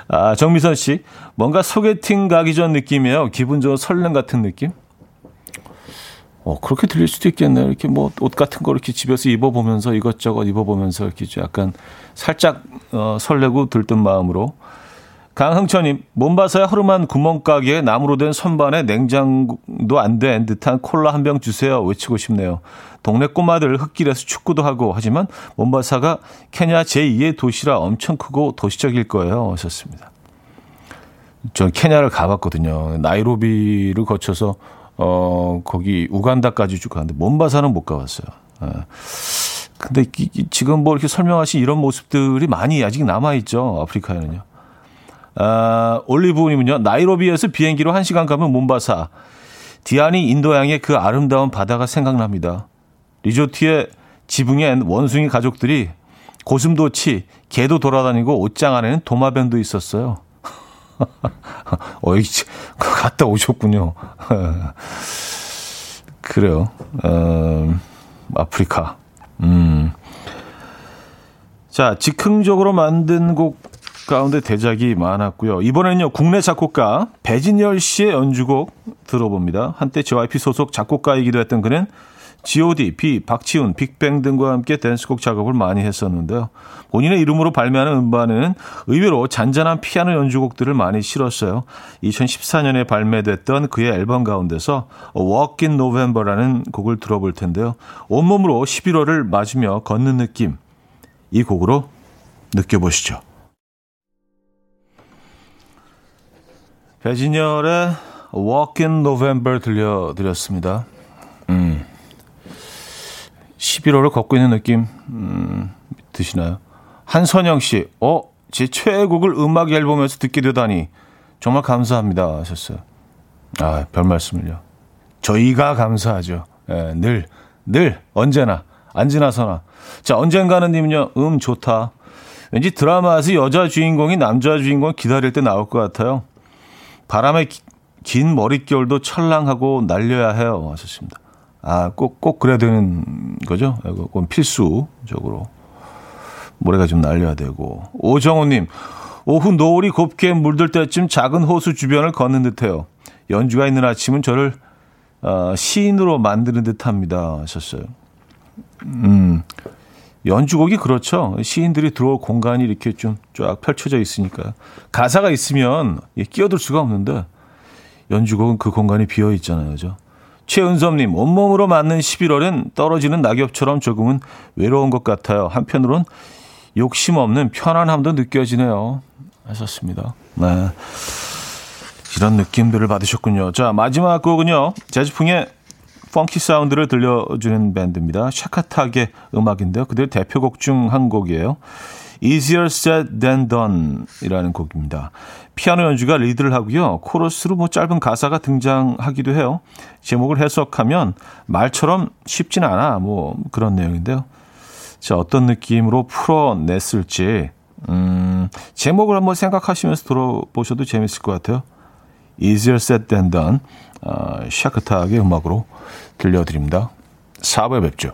아, 정미선 씨, 뭔가 소개팅 가기 전 느낌이에요. 기분 좋은 설렘 같은 느낌? 어, 그렇게 들릴 수도 있겠네요. 이렇게 뭐 옷 같은 거 이렇게 집에서 입어보면서 이것저것 입어보면서 이렇게 약간 살짝 어, 설레고 들뜬 마음으로 강흥천님, 몸바사의 허름한 구멍가게에 나무로 된 선반에 냉장도 안 된 듯한 콜라 한 병 주세요. 외치고 싶네요. 동네 꼬마들 흙길에서 축구도 하고 하지만 몸바사가 케냐 제2의 도시라 엄청 크고 도시적일 거예요. 하셨습니다. 전 케냐를 가봤거든요. 나이로비를 거쳐서 어 거기 우간다까지 쭉 가는데 몸바사는 못 가봤어요. 예. 근데 지금 뭐 이렇게 설명하신 이런 모습들이 많이 아직 남아 있죠. 아프리카에는요. 아, 올리브님은요, 나이로비에서 비행기로 1 시간 가면 몬바사. 디아니 인도양의 그 아름다운 바다가 생각납니다. 리조트의 지붕엔 원숭이 가족들이 고슴도치, 개도 돌아다니고 옷장 안에는 도마뱀도 있었어요. 어이, 갔다 오셨군요. 그래요. 어, 아프리카. 음. 자, 즉흥적으로 만든 곡 가운데 대작이 많았고요. 이번에는요, 국내 작곡가 배진열 씨의 연주곡 들어봅니다. 한때 JYP 소속 작곡가이기도 했던 그는 G.O.D, B, 박치훈, 빅뱅 등과 함께 댄스곡 작업을 많이 했었는데요. 본인의 이름으로 발매하는 음반에는 의외로 잔잔한 피아노 연주곡들을 많이 실었어요. 2014년에 발매됐던 그의 앨범 가운데서 Walk in November라는 곡을 들어볼 텐데요. 온몸으로 11월을 맞으며 걷는 느낌, 이 곡으로 느껴보시죠. 배진열의 Walk in November 들려드렸습니다. 음. 11월을 걷고 있는 느낌, 음, 드시나요? 한선영 씨, 어, 제 최애곡을 음악 앨범에서 듣게 되다니 정말 감사합니다 하셨어요. 아, 별 말씀을요. 저희가 감사하죠. 예, 늘, 늘, 언제나, 안 지나서나. 자, 언젠가는 님은요, 음, 좋다. 왠지 드라마에서 여자 주인공이 남자 주인공 기다릴 때 나올 것 같아요. 바람에 기, 긴 머릿결도 철랑하고 날려야 해요. 하셨습니다. 아, 꼭, 꼭 그래야 되는 거죠? 그건 필수적으로. 모래가 좀 날려야 되고. 오정우님, 오후 노을이 곱게 물들 때쯤 작은 호수 주변을 걷는 듯해요. 연주가 있는 아침은 저를 어, 시인으로 만드는 듯합니다. 하셨어요. 음, 연주곡이 그렇죠. 시인들이 들어올 공간이 이렇게 좀 쫙 펼쳐져 있으니까 가사가 있으면 끼어들 수가 없는데 연주곡은 그 공간이 비어 있잖아요, 그죠? 최은섭님, 온몸으로 맞는 11월은 떨어지는 낙엽처럼 조금은 외로운 것 같아요. 한편으론 욕심 없는 편안함도 느껴지네요. 하셨습니다. 네. 이런 느낌들을 받으셨군요. 자, 마지막 곡은요. 재즈풍의 펑키 사운드를 들려주는 밴드입니다. 샤카타의 음악인데요. 그들 대표곡 중 한 곡이에요. Easier Said Than Done 이라는 곡입니다. 피아노 연주가 리드를 하고요. 코러스로 뭐 짧은 가사가 등장하기도 해요. 제목을 해석하면 말처럼 쉽진 않아. 뭐 그런 내용인데요. 자, 어떤 느낌으로 풀어냈을지, 음, 제목을 한번 생각하시면서 들어보셔도 재밌을 것 같아요. Easier Said Than Done, 어, 샤크타의 음악으로 들려드립니다. 4부에 뵙죠.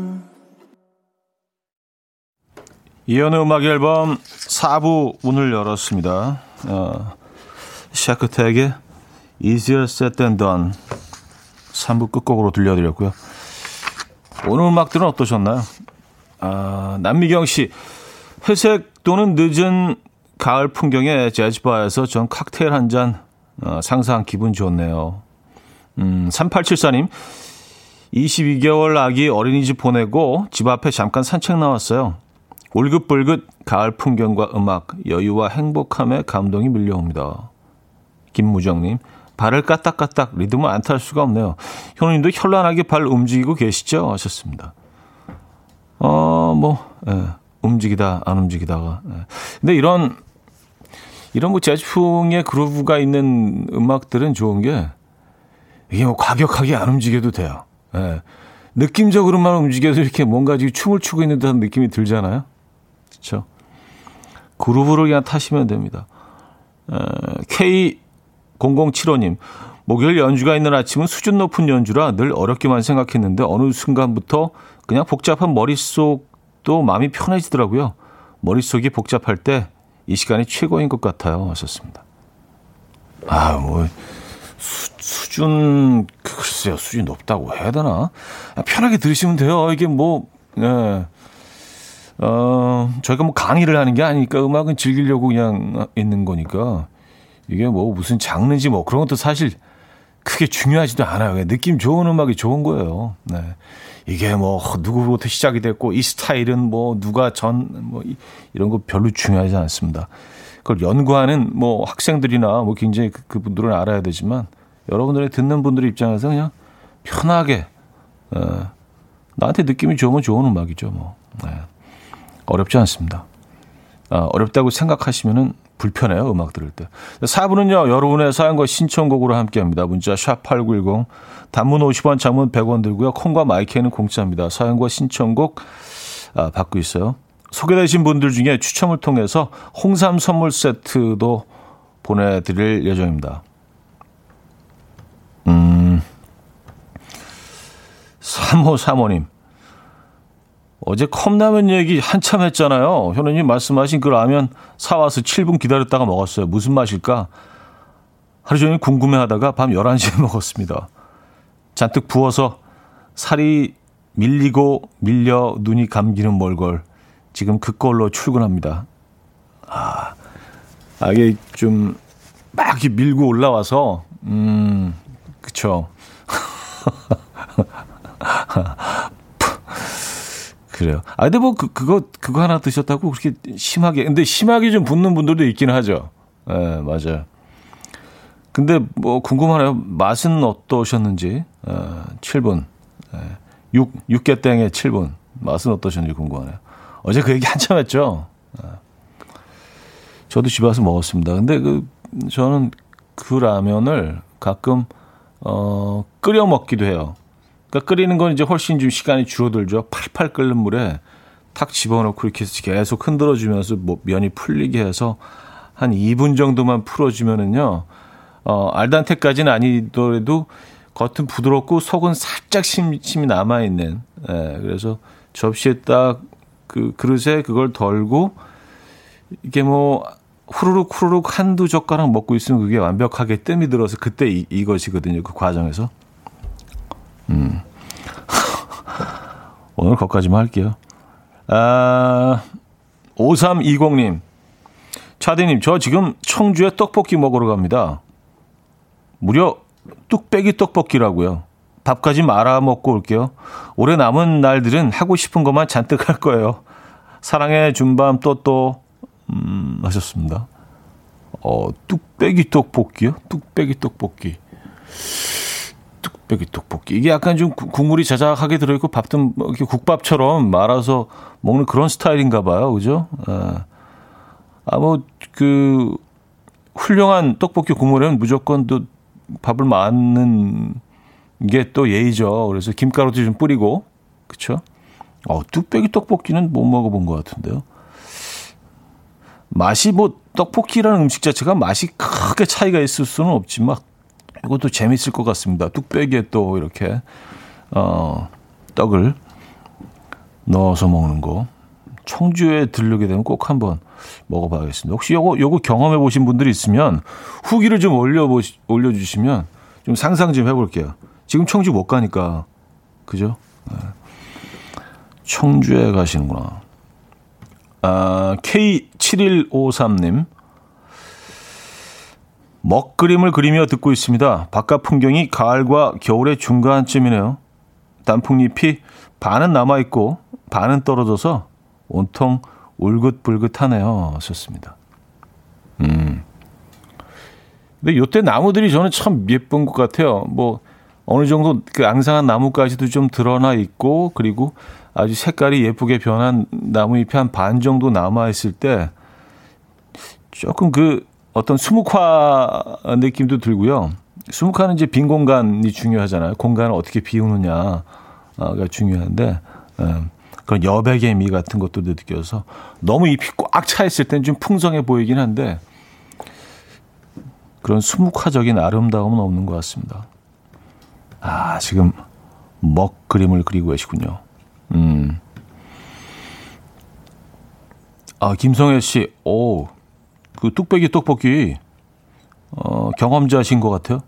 이현우 음악 앨범 4부 문을 열었습니다. 어, 샤크택의 Easier Said Than Done 3부 끝곡으로 들려드렸고요. 오늘 음악들은 어떠셨나요? 아, 남미경 씨, 회색 또는 늦은 가을 풍경의 재즈바에서 전 칵테일 한 잔 어, 상상 기분 좋네요. 음, 3874님, 22개월 아기 어린이집 보내고 집 앞에 잠깐 산책 나왔어요. 울긋불긋 가을 풍경과 음악, 여유와 행복함에 감동이 밀려옵니다. 김무정님, 발을 까딱까딱 리듬을 안 탈 수가 없네요. 현우님도 현란하게 발 움직이고 계시죠? 하셨습니다. 어, 뭐, 예, 움직이다, 안 움직이다가. 예. 근데 이런, 이런 뭐 재즈풍의 그루브가 있는 음악들은 좋은 게, 이게 뭐 과격하게 안 움직여도 돼요. 예. 느낌적으로만 움직여도 이렇게 뭔가 지금 춤을 추고 있는 듯한 느낌이 들잖아요. 그렇죠? 그루브를 그냥 타시면 됩니다. 에, K0075님, 목요일 연주가 있는 아침은 수준 높은 연주라 늘 어렵게만 생각했는데 어느 순간부터 그냥 복잡한 머릿속도 마음이 편해지더라고요. 머릿속이 복잡할 때 이 시간이 최고인 것 같아요. 하셨습니다. 아, 뭐, 수, 수준, 글쎄요, 수준이 높다고 해야 되나? 편하게 들으시면 돼요. 이게 뭐, 예. 어, 저희가 뭐 강의를 하는 게 아니니까 음악은 즐기려고 그냥 있는 거니까 이게 뭐 무슨 장르인지 뭐 그런 것도 사실 크게 중요하지도 않아요. 그냥 느낌 좋은 음악이 좋은 거예요. 네. 이게 뭐 누구부터 시작이 됐고 이 스타일은 뭐 누가 전 뭐 이런 거 별로 중요하지 않습니다. 그걸 연구하는 뭐 학생들이나 뭐 굉장히 그, 그분들은 알아야 되지만 여러분들의 듣는 분들 입장에서 그냥 편하게 어, 나한테 느낌이 좋으면 좋은 음악이죠. 뭐. 네. 어렵지 않습니다. 아, 어렵다고 생각하시면은 불편해요. 음악 들을 때. 4부는요. 여러분의 사연과 신청곡으로 함께합니다. 문자 샵 8910 단문 50원 장문 100원 들고요. 콩과 마이크는 공짜입니다. 사연과 신청곡 아, 받고 있어요. 소개되신 분들 중에 추첨을 통해서 홍삼 선물 세트도 보내드릴 예정입니다. 음, 3호 3호님. 어제 컵라면 얘기 한참 했잖아요. 현우님 말씀하신 그 라면 사와서 7분 기다렸다가 먹었어요. 무슨 맛일까? 하루 종일 궁금해 하다가 밤 11시에 [LAUGHS] 먹었습니다. 잔뜩 부어서 살이 밀리고 밀려 눈이 감기는 몰걸. 지금 그걸로 출근합니다. 아, 아 이게 좀 막 밀고 올라와서, 음, 그쵸. [LAUGHS] 그래요. 아, 근데 뭐, 그, 그거, 그거 하나 드셨다고 그렇게 심하게, 근데 심하게 좀 붓는 분들도 있긴 하죠. 예, 네, 맞아요. 근데 뭐 궁금하네요. 맛은 어떠셨는지. 예, 7분. 예, 6, 6개땡에 7분. 맛은 어떠셨는지 궁금하네요. 어제 그 얘기 한참 했죠. 저도 집에 와서 먹었습니다. 근데 그 저는 그 라면을 가끔 어 끓여 먹기도 해요. 그러니까 끓이는 건 이제 훨씬 좀 시간이 줄어들죠. 팔팔 끓는 물에 탁 집어넣고 이렇게 계속 흔들어 주면서 뭐 면이 풀리게 해서 한 2분 정도만 풀어 주면은요, 어, 알단테까지는 아니더라도 겉은 부드럽고 속은 살짝 심 심이 남아 있는, 예, 그래서 접시에 딱 그 그릇에 그걸 덜고, 이게 뭐, 후루룩 후루룩 한두 젓가락 먹고 있으면 그게 완벽하게 뜸이 들어서 그때 이, 이것이거든요. 그 과정에서. 음. [LAUGHS] 오늘 거기까지만 할게요. 아, 5320님. 차디님, 저 지금 청주에 떡볶이 먹으러 갑니다. 무려 뚝배기 떡볶이라고요. 밥까지 말아 먹고 올게요. 올해 남은 날들은 하고 싶은 것만 잔뜩 할 거예요. 사랑의 준밤 또또 음, 하셨습니다. 어, 뚝배기 떡볶이요? 뚝배기 떡볶이. 뚝배기 떡볶이. 이게 약간 좀 국물이 자작하게 들어있고 밥도 뭐 이렇게 국밥처럼 말아서 먹는 그런 스타일인가 봐요. 그죠? 아. 아, 뭐, 그, 훌륭한 떡볶이 국물에는 무조건 또 밥을 많는 게 또 예의죠. 그래서 김가루도 좀 뿌리고, 그쵸? 어, 뚝배기 떡볶이는 못 먹어본 것 같은데요. 맛이 뭐, 떡볶이라는 음식 자체가 맛이 크게 차이가 있을 수는 없지만, 이것도 재밌을 것 같습니다. 뚝배기에 또 이렇게, 어, 떡을 넣어서 먹는 거. 청주에 들르게 되면 꼭 한번 먹어봐야겠습니다. 혹시 요거, 요거 경험해 보신 분들이 있으면 후기를 좀 올려 보시, 올려 주시면 좀 상상 좀 해볼게요. 지금 청주 못 가니까. 그죠? 네. 청주에 가시는구나. 아, K7153님. 먹그림을 그리며 듣고 있습니다. 바깥 풍경이 가을과 겨울의 중간쯤이네요. 단풍잎이 반은 남아있고 반은 떨어져서 온통 울긋불긋하네요. 썼습니다. 음. 근데 요때 나무들이 저는 참 예쁜 것 같아요. 뭐 어느 정도 그 앙상한 나뭇가지도 좀 드러나 있고 그리고 아주 색깔이 예쁘게 변한 나무잎이 한 반 정도 남아 있을 때 조금 그 어떤 수묵화 느낌도 들고요. 수묵화는 이제 빈 공간이 중요하잖아요. 공간을 어떻게 비우느냐가 중요한데 음. 그런 여백의 미 같은 것도 느껴서 너무 잎이 꽉 차 있을 땐 좀 풍성해 보이긴 한데 그런 수묵화적인 아름다움은 없는 것 같습니다. 아, 지금 먹 그림을 그리고 계시군요. 음. 아, 김성애 씨, 오, 그 뚝배기 떡볶이, 어, 경험자신 것 같아요.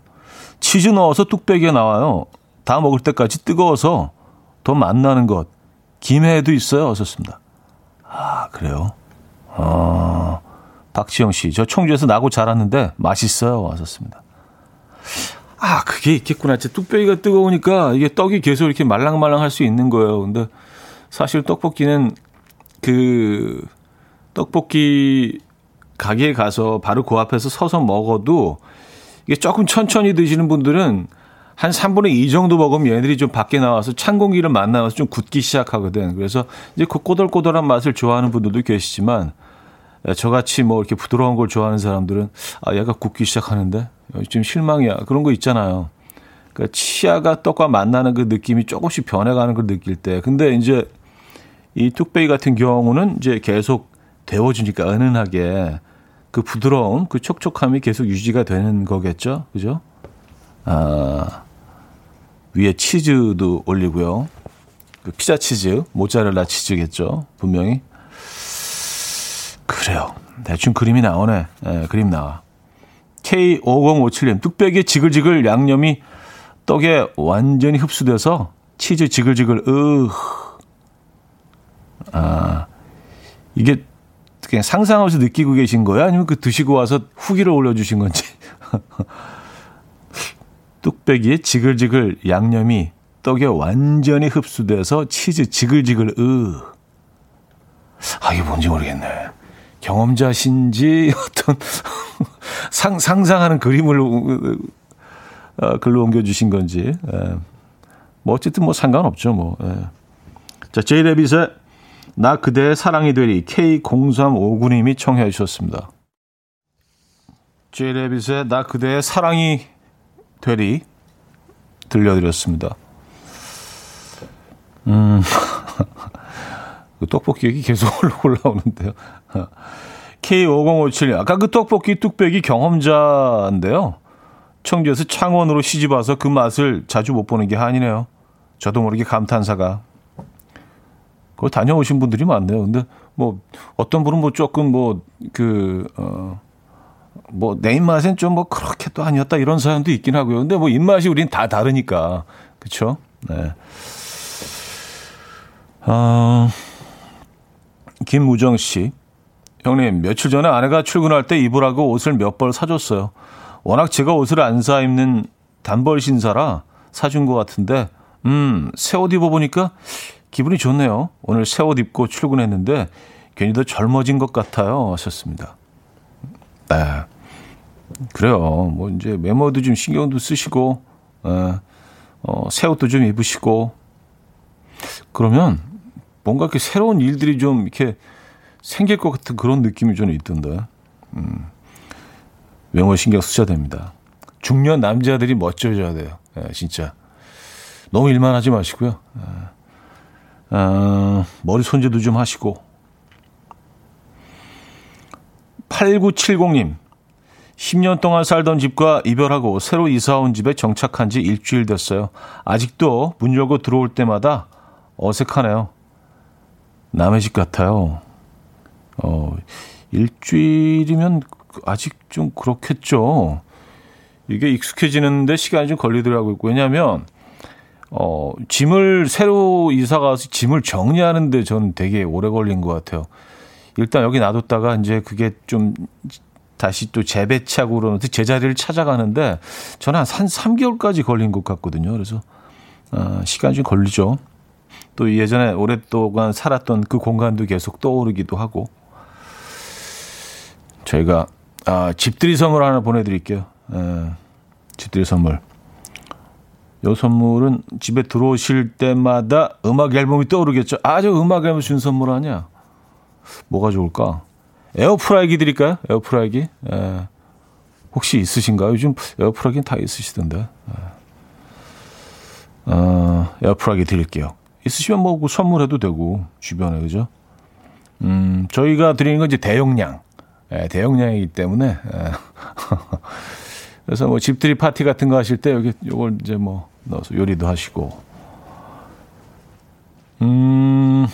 치즈 넣어서 뚝배기에 나와요. 다 먹을 때까지 뜨거워서 더 맛나는 것. 김해에도 있어요. 어셨습니다. 아, 그래요? 어, 박지영 씨. 저 청주에서 나고 자랐는데 맛있어요. 왔었습니다. 아, 그게 있겠구나. 제 뚝배기가 뜨거우니까 이게 떡이 계속 이렇게 말랑말랑 할 수 있는 거예요. 근데 사실 떡볶이는 그 떡볶이 가게에 가서 바로 그 앞에서 서서 먹어도 이게 조금 천천히 드시는 분들은 한 3분의 2 정도 먹으면 얘네들이 좀 밖에 나와서 찬 공기를 만나서 좀 굳기 시작하거든. 그래서 이제 그 꼬들꼬들한 맛을 좋아하는 분들도 계시지만 저같이 뭐 이렇게 부드러운 걸 좋아하는 사람들은 아, 얘가 굳기 시작하는데 좀 실망이야. 그런 거 있잖아요. 그러니까 치아가 떡과 만나는 그 느낌이 조금씩 변해가는 걸 느낄 때. 근데 이제 이 뚝배기 같은 경우는 이제 계속 데워주니까 은은하게 그 부드러운 그 촉촉함이 계속 유지가 되는 거겠죠. 그죠? 아, 위에 치즈도 올리고요. 그 피자 치즈, 모짜렐라 치즈겠죠. 분명히. 그래요. 대충 그림이 나오네. 네, 그림 나와. K5057님, 뚝배기 지글지글 양념이 떡에 완전히 흡수돼서 치즈 지글지글, 으 아, 이게 그냥 상상하면서 느끼고 계신 거예요? 아니면 그 드시고 와서 후기를 올려주신 건지. [LAUGHS] 뚝배기에 지글지글 양념이 떡에 완전히 흡수돼서 치즈 지글지글 으. 아, 이게 뭔지 모르겠네. 경험자신지 [LAUGHS] 어떤 상, 상상하는 그림을 어, 글로 옮겨주신 건지. 에. 뭐 어쨌든 뭐 상관없죠 뭐. 에. 자, 제이 레빗의 나 그대의 사랑이 되리 K0359님이 청해 주셨습니다. 제이레빗의 나 그대의 사랑이 되리 들려드렸습니다. 음, [LAUGHS] 그 떡볶이 얘기 계속 [LAUGHS] 올라오는데요. K5057, 아까 그 떡볶이 뚝배기 경험자인데요. 청주에서 창원으로 시집 와서 그 맛을 자주 못 보는 게 한이네요. 저도 모르게 감탄사가. 거기 다녀오신 분들이 많네요. 근데 뭐 어떤 분은 뭐 조금 뭐 그, 어, 뭐 내 입맛엔 좀 뭐 그렇게 또 아니었다 이런 사연도 있긴 하고요. 근데 뭐 입맛이 우린 다 다르니까. 그쵸? 네. 어, 김무정 씨. 형님, 며칠 전에 아내가 출근할 때 입으라고 옷을 몇 벌 사줬어요. 워낙 제가 옷을 안 사 입는 단벌 신사라 사준 것 같은데, 음, 새 옷 입어보니까 기분이 좋네요. 오늘 새 옷 입고 출근했는데 괜히 더 젊어진 것 같아요. 하셨습니다. 네. 그래요. 뭐 이제 메모도 좀 신경도 쓰시고, 에, 어, 새 옷도 좀 입으시고, 그러면 뭔가 이렇게 새로운 일들이 좀 이렇게 생길 것 같은 그런 느낌이 좀 있던데. 음. 외모 신경 쓰셔야 됩니다. 중년 남자들이 멋져져야 돼요. 예, 진짜. 너무 일만 하지 마시고요. 예. 어, 머리 손질도 좀 하시고. 8970님. 10년 동안 살던 집과 이별하고 새로 이사 온 집에 정착한 지 일주일 됐어요. 아직도 문 열고 들어올 때마다 어색하네요. 남의 집 같아요. 어, 일주일이면 아직 좀 그렇겠죠. 이게 익숙해지는데 시간이 좀 걸리더라고요. 왜냐하면 어, 짐을 새로 이사 가서 짐을 정리하는데 저는 되게 오래 걸린 것 같아요. 일단 여기 놔뒀다가 이제 그게 좀 다시 또 재배착으로 제자리를 찾아가는데 저는 한 3개월까지 걸린 것 같거든요. 그래서 어, 시간이 좀 걸리죠. 또 예전에 오랫동안 살았던 그 공간도 계속 떠오르기도 하고 저희가 아, 집들이 선물 하나 보내드릴게요. 에, 집들이 선물. 요 선물은 집에 들어오실 때마다 음악 앨범이 떠오르겠죠. 아, 저 음악 앨범 준 선물 아니야. 뭐가 좋을까? 에어프라이기 드릴까요? 에어프라이기? 에, 혹시 있으신가요? 요즘 에어프라이기는 다 있으시던데. 에. 어, 에어프라이기 드릴게요. 있으시면 뭐그 선물해도 되고, 주변에, 그죠? 음, 저희가 드리는 건 이제 대용량. 예, 대용량이기 때문에 예. [LAUGHS] 그래서 뭐 집들이 파티 같은 거 하실 때 여기 요걸 이제 뭐 넣어서 요리도 하시고 음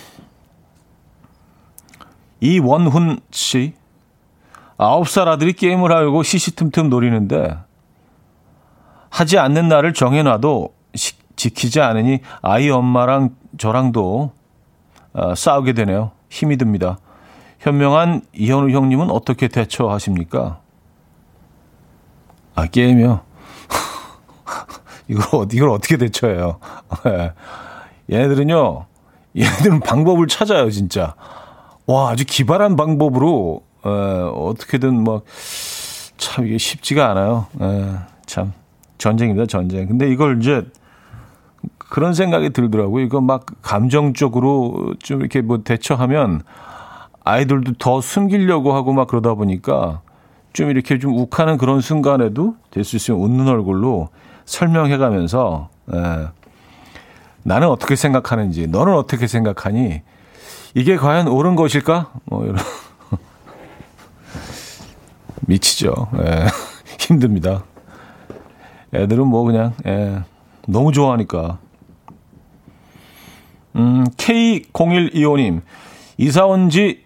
이원훈 씨 아홉 살 아들이 게임을 하려고 시시틈틈 노리는데 하지 않는 날을 정해놔도 시, 지키지 않으니 아이 엄마랑 저랑도 어, 싸우게 되네요. 힘이 듭니다. 현명한 이현우 형님은 어떻게 대처하십니까? 아, 게임이요? [LAUGHS] 이걸, 이걸 어떻게 대처해요? 예. [LAUGHS] 얘네들은요, 얘네들은 방법을 찾아요, 진짜. 와, 아주 기발한 방법으로, 에, 어, 어떻게든 막, 참, 이게 쉽지가 않아요. 에, 참, 전쟁입니다, 전쟁. 근데 이걸 이제, 그런 생각이 들더라고요. 이거 막 감정적으로 좀 이렇게 뭐 대처하면, 아이들도 더 숨기려고 하고 막 그러다 보니까 좀 이렇게 좀 욱하는 그런 순간에도 될 수 있으면 웃는 얼굴로 설명해 가면서 예, 나는 어떻게 생각하는지 너는 어떻게 생각하니 이게 과연 옳은 것일까? 뭐 이런 [LAUGHS] 미치죠. 예, [LAUGHS] 힘듭니다. 애들은 뭐 그냥 예, 너무 좋아하니까. 음, K0125님 이사 온 지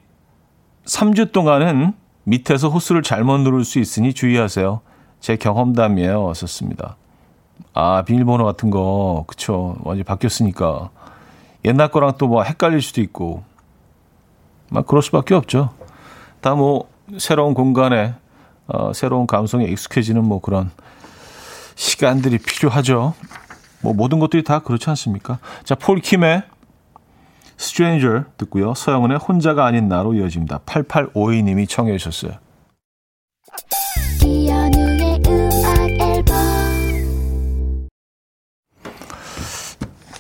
3주 동안은 밑에서 호스를 잘못 누를 수 있으니 주의하세요. 제 경험담이에요. 썼습니다. 아, 비밀번호 같은 거, 그쵸. 완전히 바뀌었으니까. 옛날 거랑 또 뭐 헷갈릴 수도 있고. 막 그럴 수밖에 없죠. 다 뭐, 새로운 공간에, 어, 새로운 감성에 익숙해지는 뭐 그런 시간들이 필요하죠. 뭐 모든 것들이 다 그렇지 않습니까? 자, 폴킴의 Stranger 듣고요. 서영은의 혼자가 아닌 나로 이어집니다. 8852님이 청해 주셨어요.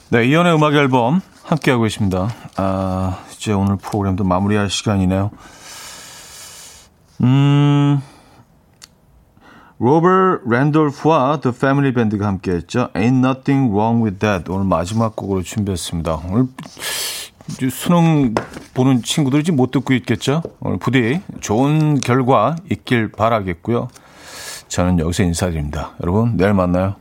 네, 이연의 음악 앨범 함께하고 계십니다. 아, 이제 오늘 프로그램도 마무리할 시간이네요. 음, 로버 랜돌프와 The Family Band가 함께했죠. Ain't Nothing Wrong With That 오늘 마지막 곡으로 준비했습니다. 오늘 수능 보는 친구들이 지금 못 듣고 있겠죠. 오늘 부디 좋은 결과 있길 바라겠고요. 저는 여기서 인사드립니다. 여러분 내일 만나요.